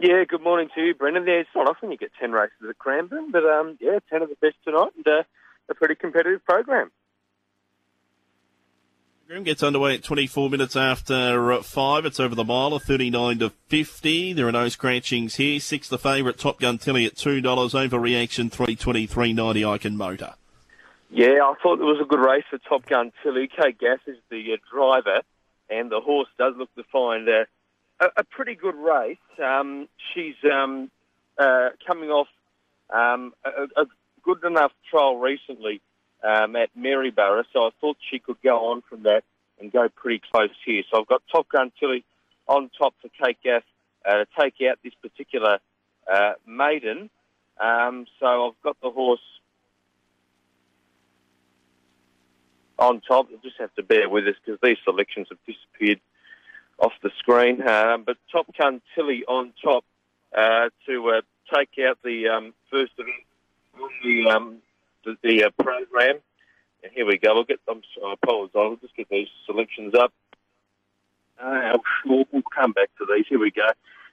Yeah, good morning to you, Brendan. Yeah, it's not often you get 10 races at Cranbourne, but um, yeah, 10 of the best tonight and uh, a pretty competitive program. The program gets underway at 24 minutes after uh, 5. It's over the mile, of 39 to 50. There are no scratchings here. Six, the favourite, Top Gun Tilly at $2. Overreaction, 323.90 Icon Motor. Yeah, I thought it was a good race for Top Gun Tilly. Kate Gath is the uh, driver, and the horse does look to find uh, a, a pretty good race. Um, she's um, uh, coming off um, a, a, good enough trial recently um, at Maryborough, so I thought she could go on from that and go pretty close here. So I've got Top Gun Tilly on top for Kate Gath uh, to take out this particular uh, maiden. Um, so I've got the horse on top. You'll just have to bear with us because these selections have disappeared off the screen. Um, but Top Gun Tilly on top uh, to uh, take out the um, first of the, um, the, the uh, program. And here we go. We'll get them. I apologise. I'll just get these selections up. Uh, we'll, we'll come back to these. Here we go.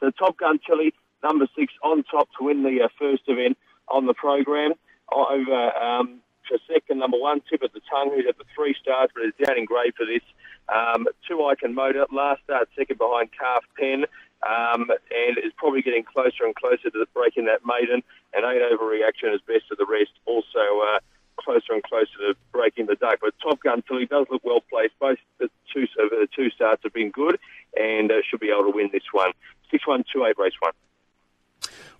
So Top Gun Tilly, number six, on top to win the uh, first event on the program. Over um, for second, number one, Tip at the Tongue, who's at the three stars, but is down in grey for this. Um, two Icon Motor, last start second behind Calf Pen, um, and is probably getting closer and closer to breaking that maiden. And eight overreaction is best of the rest, also uh, closer and closer to breaking the duck. But Top Gun Tilly does look well placed. Both the two, uh, the two starts have been good, and uh, should be able to win this one. Six one two eight race one.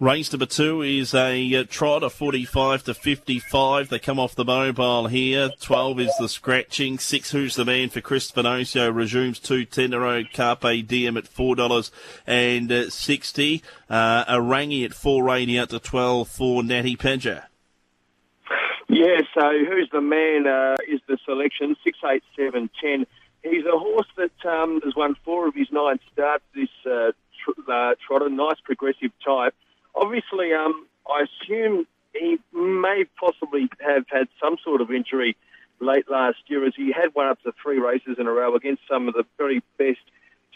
Race number two is a uh, trot of 45 to 55. They come off the mobile here. 12 is the scratching. Six, who's the man for Chris Vinocio resumes two Tenero Carpe Diem at $4.60. Uh, a Rangi at 480 out to 12 for Natty Pedger. Yeah, so who's the man uh, is the selection, 68710. He's a horse that um, has won four of his nine starts this uh, tr- uh, trotter, nice progressive type obviously, um, I assume he may possibly have had some sort of injury late last year, as he had won up to three races in a row against some of the very best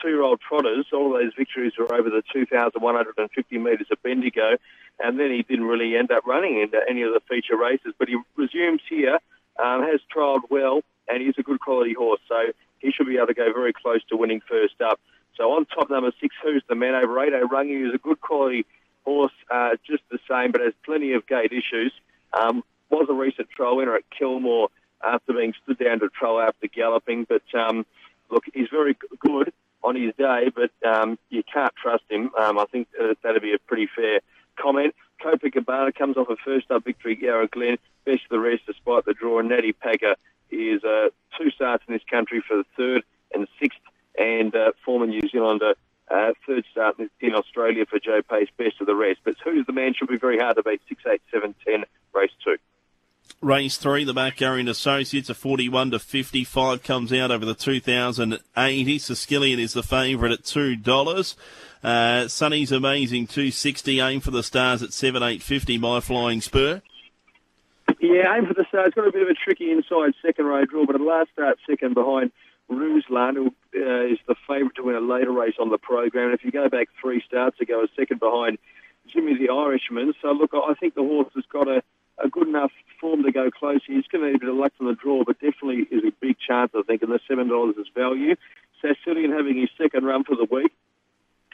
two-year-old trotters. All those victories were over the 2,150 metres of Bendigo, and then he didn't really end up running into any of the feature races. But he resumes here, um, has trialled well, and he's a good quality horse, so he should be able to go very close to winning first up. So on top, number six, who's the man over eight? Rangi is a good quality horse, uh, just the same, but has plenty of gate issues. Um, was a recent trial winner at Kilmore after being stood down to trial after galloping, but um, look, he's very good on his day, but um, you can't trust him. Um, I think uh, that'd be a pretty fair comment. Copacabana comes off a first up victory Yarra Glen, best of the rest despite the draw. Natty Packer is uh, two starts in this country for the third and sixth, and uh, former New Zealander uh, third start in Australia for Joe Pace, best of the rest. But who's the man should be very hard to beat. Six, eight, seven, ten, race two. Race three, the Backgarrian Associates, a 41 to 55 comes out over the 2080. Sicilian is the favourite at $2. Uh, Sunny's amazing, 260. Aim for the stars at 7, 850. My Flying Spur. Yeah, aim for the stars. Got a bit of a tricky inside second row draw, but at last start second behind Ruslan, who uh, is the favourite to win a later race on the program. And if you go back three starts ago, a second behind Jimmy the Irishman. So, look, I think the horse has got a, a good enough form to go close. He's going to need a bit of luck on the draw, but definitely is a big chance, I think, and the $7 is value. Sicilian having his second run for the week.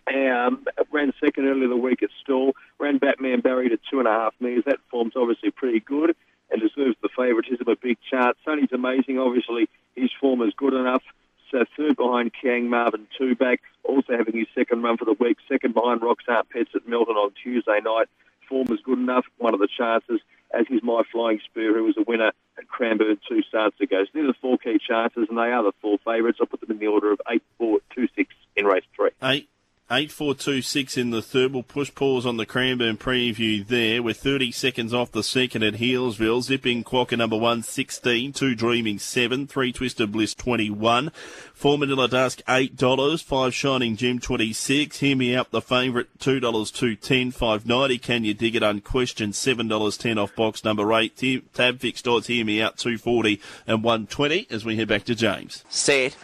Um, ran second earlier the week at Stawell. Ran Batman Barry to two and a half metres. That form's obviously pretty good and deserves the favouritism. A big chance. Sonny's amazing. Obviously, his form is good enough. So third behind Kiang Marvin two back, also having his second run for the week. Second behind Roxanne Pets at Melton on Tuesday night. Form is good enough. One of the chances, as is my Flying Spear, who was a winner at Cranbourne two starts ago. So these are the four key chances, and they are the four favourites. I'll put them in the order of eight, four, two, six in race three. Eight, 8426 in the third. We'll push pause on the Cranbourne preview there. We're 30 seconds off the second at Healesville. Zipping Quokka number one, 16. Two Dreaming, 7. Three Twisted Bliss, 21. Four Manila Dusk, $8. Five Shining Gem, 26. Hear me out, the favourite, $2, 210. 590. Can you dig it? Unquestioned, $7.10 off box number 8. Tab fixed odds, hear me out, 240 and 120 as we head back to James. Set.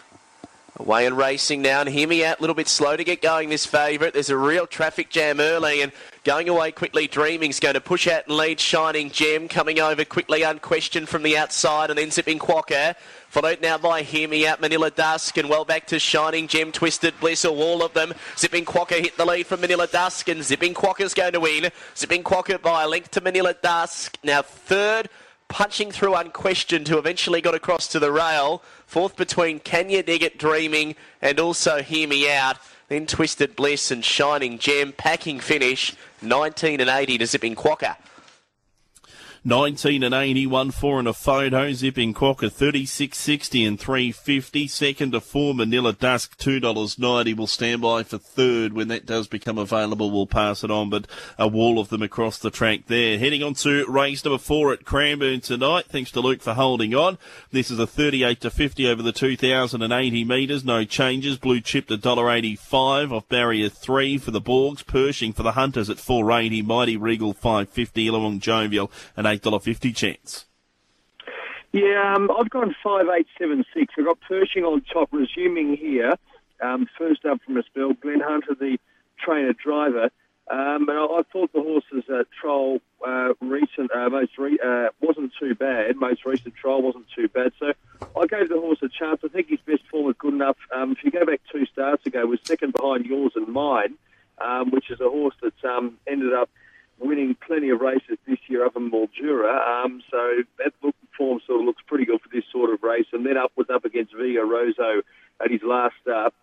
Away and racing now, and hear me out. A little bit slow to get going. This favourite. There's a real traffic jam early, and going away quickly. Dreaming's going to push out and lead. Shining Gem coming over quickly, unquestioned from the outside, and then zipping Quokka. Followed now by Hear Me Out, Manila Dusk, and well back to Shining Gem, Twisted Bliss, all of them. Zipping Quokka hit the lead from Manila Dusk, and Zipping Quokka's going to win. Zipping Quokka by a length to Manila Dusk. Now third punching through unquestioned, who eventually got across to the rail. Fourth between Can You Dig It Dreaming and also Hear Me Out. Then Twisted Bliss and Shining Gem. Packing finish 19 and 80 to Zipping Quokka. 19 and 80, 1 4 and a photo. Zipping Quokka 36.60 and 350. Second to four Manila Dusk $2.90. We'll stand by for third when that does become available. We'll pass it on, but a wall of them across the track there. Heading on to race number four at Cranbourne tonight. Thanks to Luke for holding on. This is a 38 to 50 over the 2,080 metres. No changes. Blue chipped $1.85 off barrier three for the Borgs. Pershing for the Hunters at 480. Mighty Regal 550. Illawong Jovial and $8.50 chance. Yeah, um, I've gone five eight seven six. I've got Pershing on top, resuming here. Um, first up from a spell, Glenn Hunter, the trainer driver. Um, and I, I thought the horse's uh, trial uh, recent, uh, most re- uh, wasn't too bad. Most recent trial wasn't too bad. So I gave the horse a chance. I think his best form was good enough. Um, if you go back two starts ago, was second behind yours and mine, um, which is a horse that um, ended up winning plenty of races up in Mildura. Um, so that look, form sort of looks pretty good for this sort of race. And then up was up against Vigo Rosso at his last start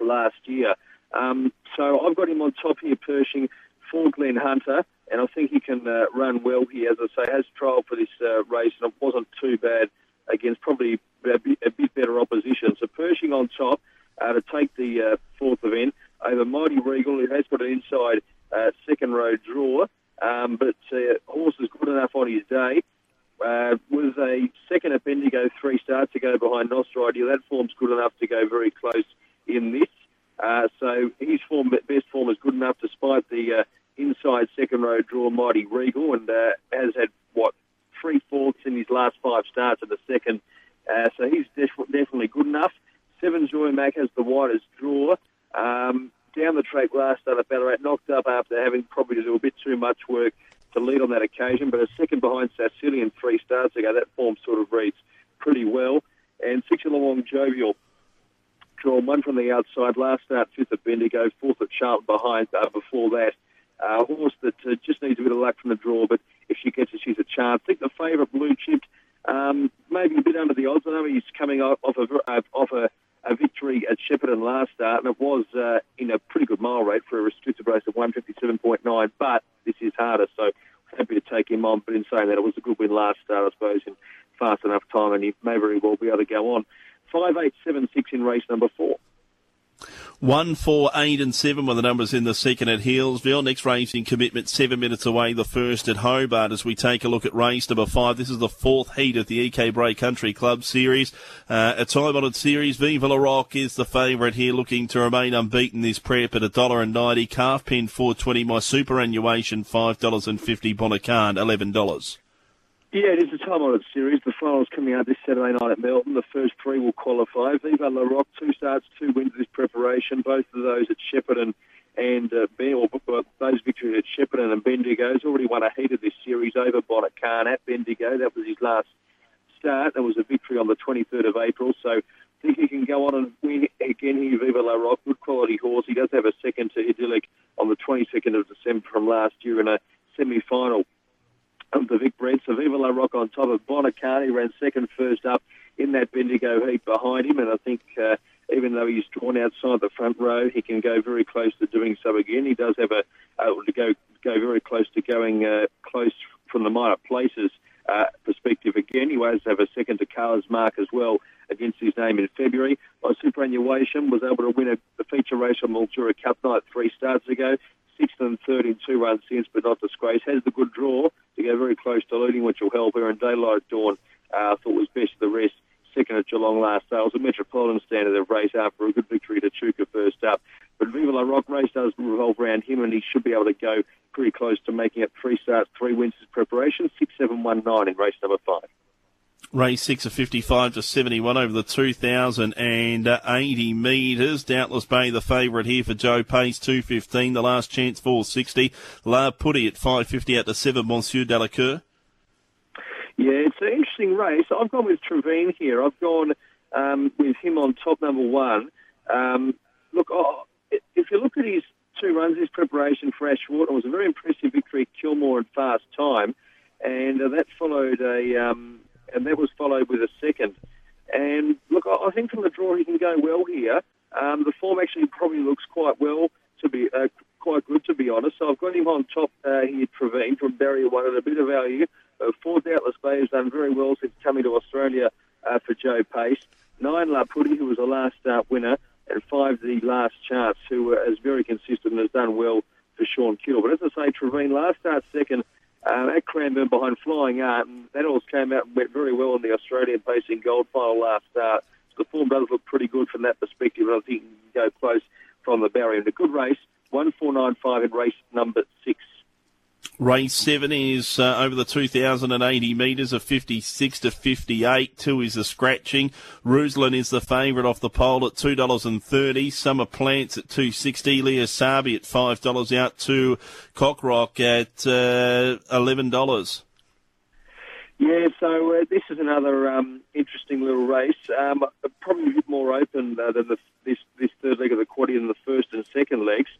last year. Um, so I've got him on top here, Pershing for Glenn Hunter, and I think he can uh, run well here. As I say, has trial for this uh, race, and it wasn't too bad against probably a bit, a bit better opposition. So Pershing on top uh, to take the uh, fourth event over Mighty Regal, who has got an inside uh, second row draw, um, but uh, horse is good enough on his day. Uh, was a second at Bendigo three starts ago behind Nostra Ideal. That form's good enough to go very close in this. Uh, so his form, best form is good enough despite the uh, inside second row draw Mighty Regal and uh, has had, what, three fourths in his last five starts in the second. Uh, so he's def- definitely good enough. Seven Joy Mac has the widest draw. Um, down the track last start at Ballarat, knocked up after having probably to do a bit too much work to lead on that occasion, but a second behind Sicilian three starts ago, that form sort of reads pretty well. And six along Jovial, drawn one from the outside, last start fifth at Bendigo, fourth at Charlton behind uh, before that. Uh, horse that uh, just needs a bit of luck from the draw, but if she gets it, she's a chance. I think the favourite blue chipped, um, maybe a bit under the odds. I know he's coming off, off a, off a a victory at Shepparton last start, and it was uh, in a pretty good mile rate for a restricted race of 157.9. But this is harder, so happy to take him on. But in saying that, it was a good win last start, I suppose, in fast enough time, and he may very well be able to go on. Five eight seven six in race number four. One, four, eight, and seven were the numbers in the second at Healesville. Next racing commitment seven minutes away. The first at Hobart. As we take a look at race number five, this is the fourth heat of the EK Bray Country Club Series. Uh, a time-honoured series. Viva La Rock is the favourite here, looking to remain unbeaten this prep at a dollar and ninety. Calf pin four twenty. My superannuation five dollars and fifty. Bonacan eleven dollars. Yeah, it is a time-honoured series. The finals coming out this Saturday night at Melbourne. The first three will qualify. Viva La Rock, two starts, two wins this preparation. Both of those at Shepparton and uh, ben, or, those victories at Shepparton and Bendigo. He's already won a heat of this series over Bonnet Khan at Bendigo. That was his last start. There was a victory on the 23rd of April. So I think he can go on and win again here. Viva La Rock, good quality horse. He does have a second to Idyllic on the 22nd of December from last year in a semi-final the Vic Bred. So Viva La Rock on top of Bonacani ran second first up in that Bendigo heat behind him. And I think uh, even though he's drawn outside the front row, he can go very close to doing so again. He does have a able to go go very close to going uh, close from the minor places uh, perspective again. He was have a second to Carla's mark as well against his name in February. My superannuation, was able to win a, feature race on Mildura Cup night three starts ago sixth and third in two runs since, but not disgrace. Has the good draw very close to leading, which will help her. And Daylight Dawn, uh, thought was best of the rest. Second at Geelong last day. It was a Metropolitan standard of race after a good victory to Chuka first up. But Viva La Rock race does revolve around him, and he should be able to go pretty close to making it three starts, three wins as preparation. Six, seven, one, nine in race number five. Race 6 of 55 to 71 over the 2,080 metres. Doubtless Bay the favourite here for Joe Pace, 215. The last chance 460. La Putty at 550 out to 7, Monsieur Delacour. Yeah, it's an interesting race. I've gone with Trevine here. I've gone um, with him on top number one. Um, look, oh, if you look at his two runs, his preparation for Ashwater was a very impressive victory at Kilmore and fast time, and uh, that followed a um, and that was followed with a second. And look, I think from the draw he can go well here. Um, the form actually probably looks quite well to be uh, quite good to be honest. So I've got him on top uh, here, Trevine from Barrier One at a bit of value. Uh, four Doubtless Bay has done very well since coming to Australia uh, for Joe Pace. Nine La Putty, who was a last start winner, and five the last chance, who uh, is very consistent and has done well for Sean Kittle. But as I say, Trevine last start second uh, at Cranbourne behind Flying Art, and that all came out and went very well in the Australian Pacing Gold final last start. So the form does look pretty good from that perspective, and I think you can go close from the barrier. And a good race, 1495 in race number six. Race 7 is uh, over the 2,080 metres of 56 to 58. 2 is the scratching. Ruslan is the favourite off the pole at $2.30. Summer Plants at 260. Leah Sabi at $5 out to Cockrock at uh, $11. Yeah, so uh, this is another um, interesting little race. Um, probably a bit more open uh, than the, this, this third leg of the quaddy than the first and second legs.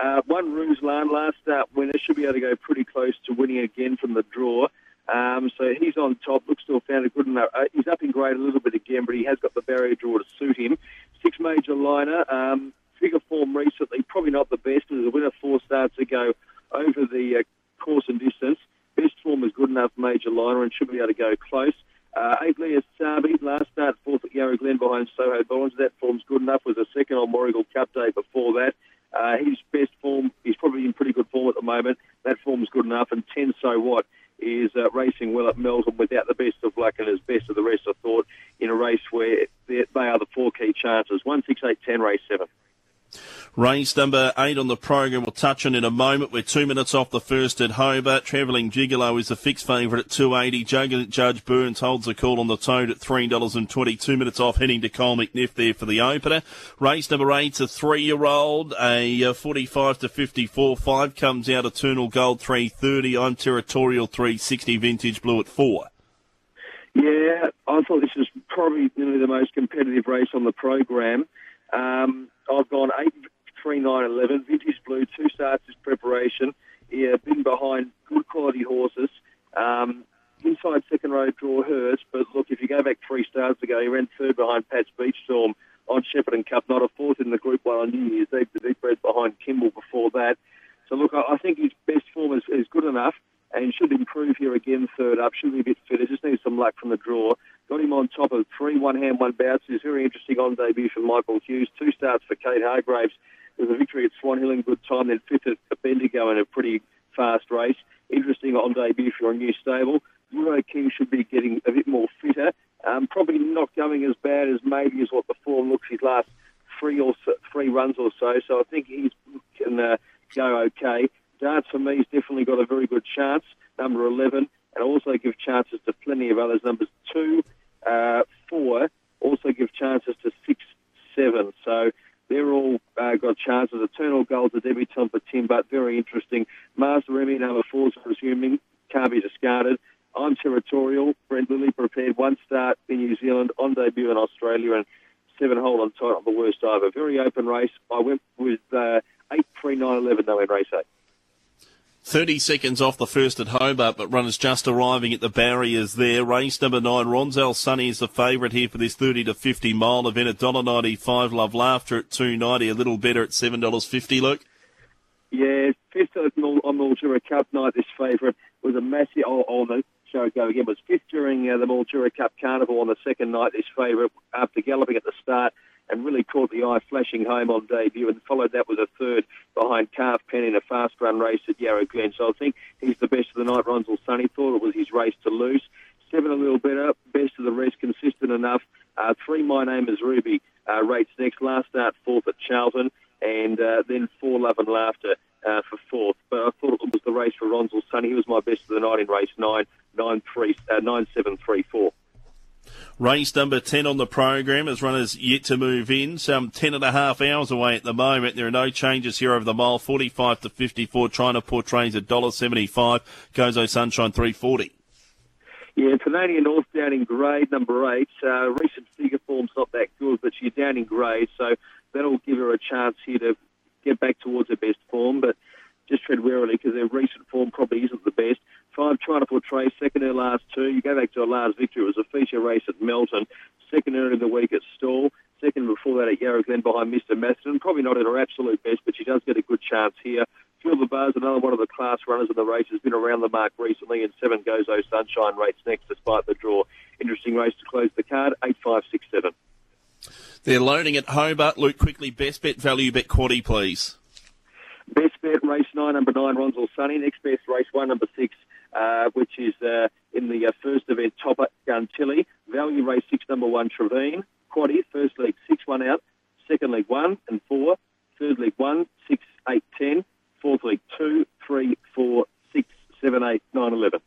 Uh, one Ruslan, last start winner, should be able to go pretty close to winning again from the draw. Um, so he's on top. Looks to have found a good enough. Uh, he's up in grade a little bit again, but he has got the barrier draw to suit him. Six major liner. Um, figure form recently, probably not the best. As a winner four starts ago over the uh, course and distance. Best form is good enough major liner and should be able to go close. Uh, eight Leah Sabi, last start fourth at Yarra Glen behind Soho Bonds. That form's good enough. Was a second on Warragul Cup Day before that. Uh, his best form, he's probably in pretty good form at the moment. That form's good enough. And 10 So What is uh, racing well at Melbourne without the best of luck and as best of the rest, I thought, in a race where they are the four key chances. 1, 6, 8, 10, race 7. Race number eight on the program. We'll touch on in a moment. We're two minutes off the first at Hobart. Travelling Gigolo is the fixed favourite at 280. Judge Burns holds a call on the toad at $3.20. Two minutes off heading to Cole McNiff there for the opener. Race number eight's a three-year-old, a uh, 45 to 54. Five comes out Eternal Gold 330. I'm Territorial 360 Vintage Blue at four. Yeah, I thought this was probably nearly the most competitive race on the program. Um, I've gone eight, three, nine, eleven. Vintage Blue, two starts is preparation. Yeah, been behind good quality horses. Um, inside second row draw hurts, but look, if you go back three starts ago, he ran third behind Pat's Beach Storm on Shepparton Cup, not a fourth in the Group One on New Year's Eve. The deep red behind Kimball before that. So look, I think his best form is, is good enough and should improve here again third up. Should be a bit fitter. Just needs some luck from the draw. Got him on top of three, one hand, one bounce. Is very interesting on debut for Michael Hughes. Two starts for Kate Hargraves. With a victory at Swan Hill in good time, then fifth at Bendigo in a pretty fast race. Interesting on debut for a new stable. Euro King should be getting a bit more fitter. Um, probably not going as bad as maybe as what the form looks his last three or so, three runs or so. So I think he can uh, go okay. Darts for me has definitely got a very good chance. Number 11, and also give chances to plenty of others. Numbers two, uh, four, also give chances to six, seven. So they're all chances. Eternal Gold's a debutant for Tim, but very interesting. Master Remy, number four, is resuming. Can't be discarded. I'm territorial. Brent Lilly prepared one start in New Zealand on debut in Australia and seven hole on tight on the worst ever. Very open race. I went with uh, 8 3 9 11 though in race 8. 30 seconds off the first at Hobart, but runners just arriving at the barriers there. Race number nine, Ronzel Sunny is the favourite here for this 30 to 50 mile event at $1.95. Love Laughter at 2.90, a little better at $7.50, Luke. Yeah, fifth at Mildura Cup night, this favourite was a massive, oh, on the show go again, was fifth during uh, the Mildura Cup Carnival on the second night, this favourite, after galloping at the start and really caught the eye flashing home on debut and followed that with a third behind Calf Pen in a fast run race at Yarra Glen. So I think he's the best of the night. Ronzel Sunny thought it was his race to lose. Seven a little better, best of the rest, consistent enough. Uh, three, my name is Ruby, uh, rates next. Last start fourth at Charlton, and uh, then four, Love and Laughter uh, for fourth. But I thought it was the race for Ronzel Sunny. He was my best of the night in race nine, nine, three, uh, nine, seven, three, four. Race number 10 on the program as runners yet to move in. Some 10 and a half hours away at the moment. There are no changes here over the mile. 45 to 54. China portrays $1.75. Gozo Sunshine 340. Yeah, Canadian North down in grade number eight. Uh, recent figure form's not that good, but she's down in grade, so that'll give her a chance here to get back towards her best form. But just tread warily because their recent form probably isn't the best. Five trying to portray second her last two. You go back to her last victory. It was a feature race at Melton. Second her in the week at Stawell. Second before that at Yarra Glen behind Mr. Matheson. Probably not at her absolute best, but she does get a good chance here. The Buzz, another one of the class runners in the race, has been around the mark recently, and seven Gozo Sunshine rates next despite the draw. Interesting race to close the card, eight five six seven. They're loading at Hobart. Luke, quickly, best bet value bet quaddy, please. Race nine, number nine, Ronsel Sunny. Next best race one, number six, uh, which is uh, in the uh, first event, Topper Guntilly. Value race six, number one, Trevine. Quaddy, first leg six, one out. Second leg one and four. Third leg one, six, eight, ten. Fourth leg two, three, four, six, seven, eight, nine, eleven.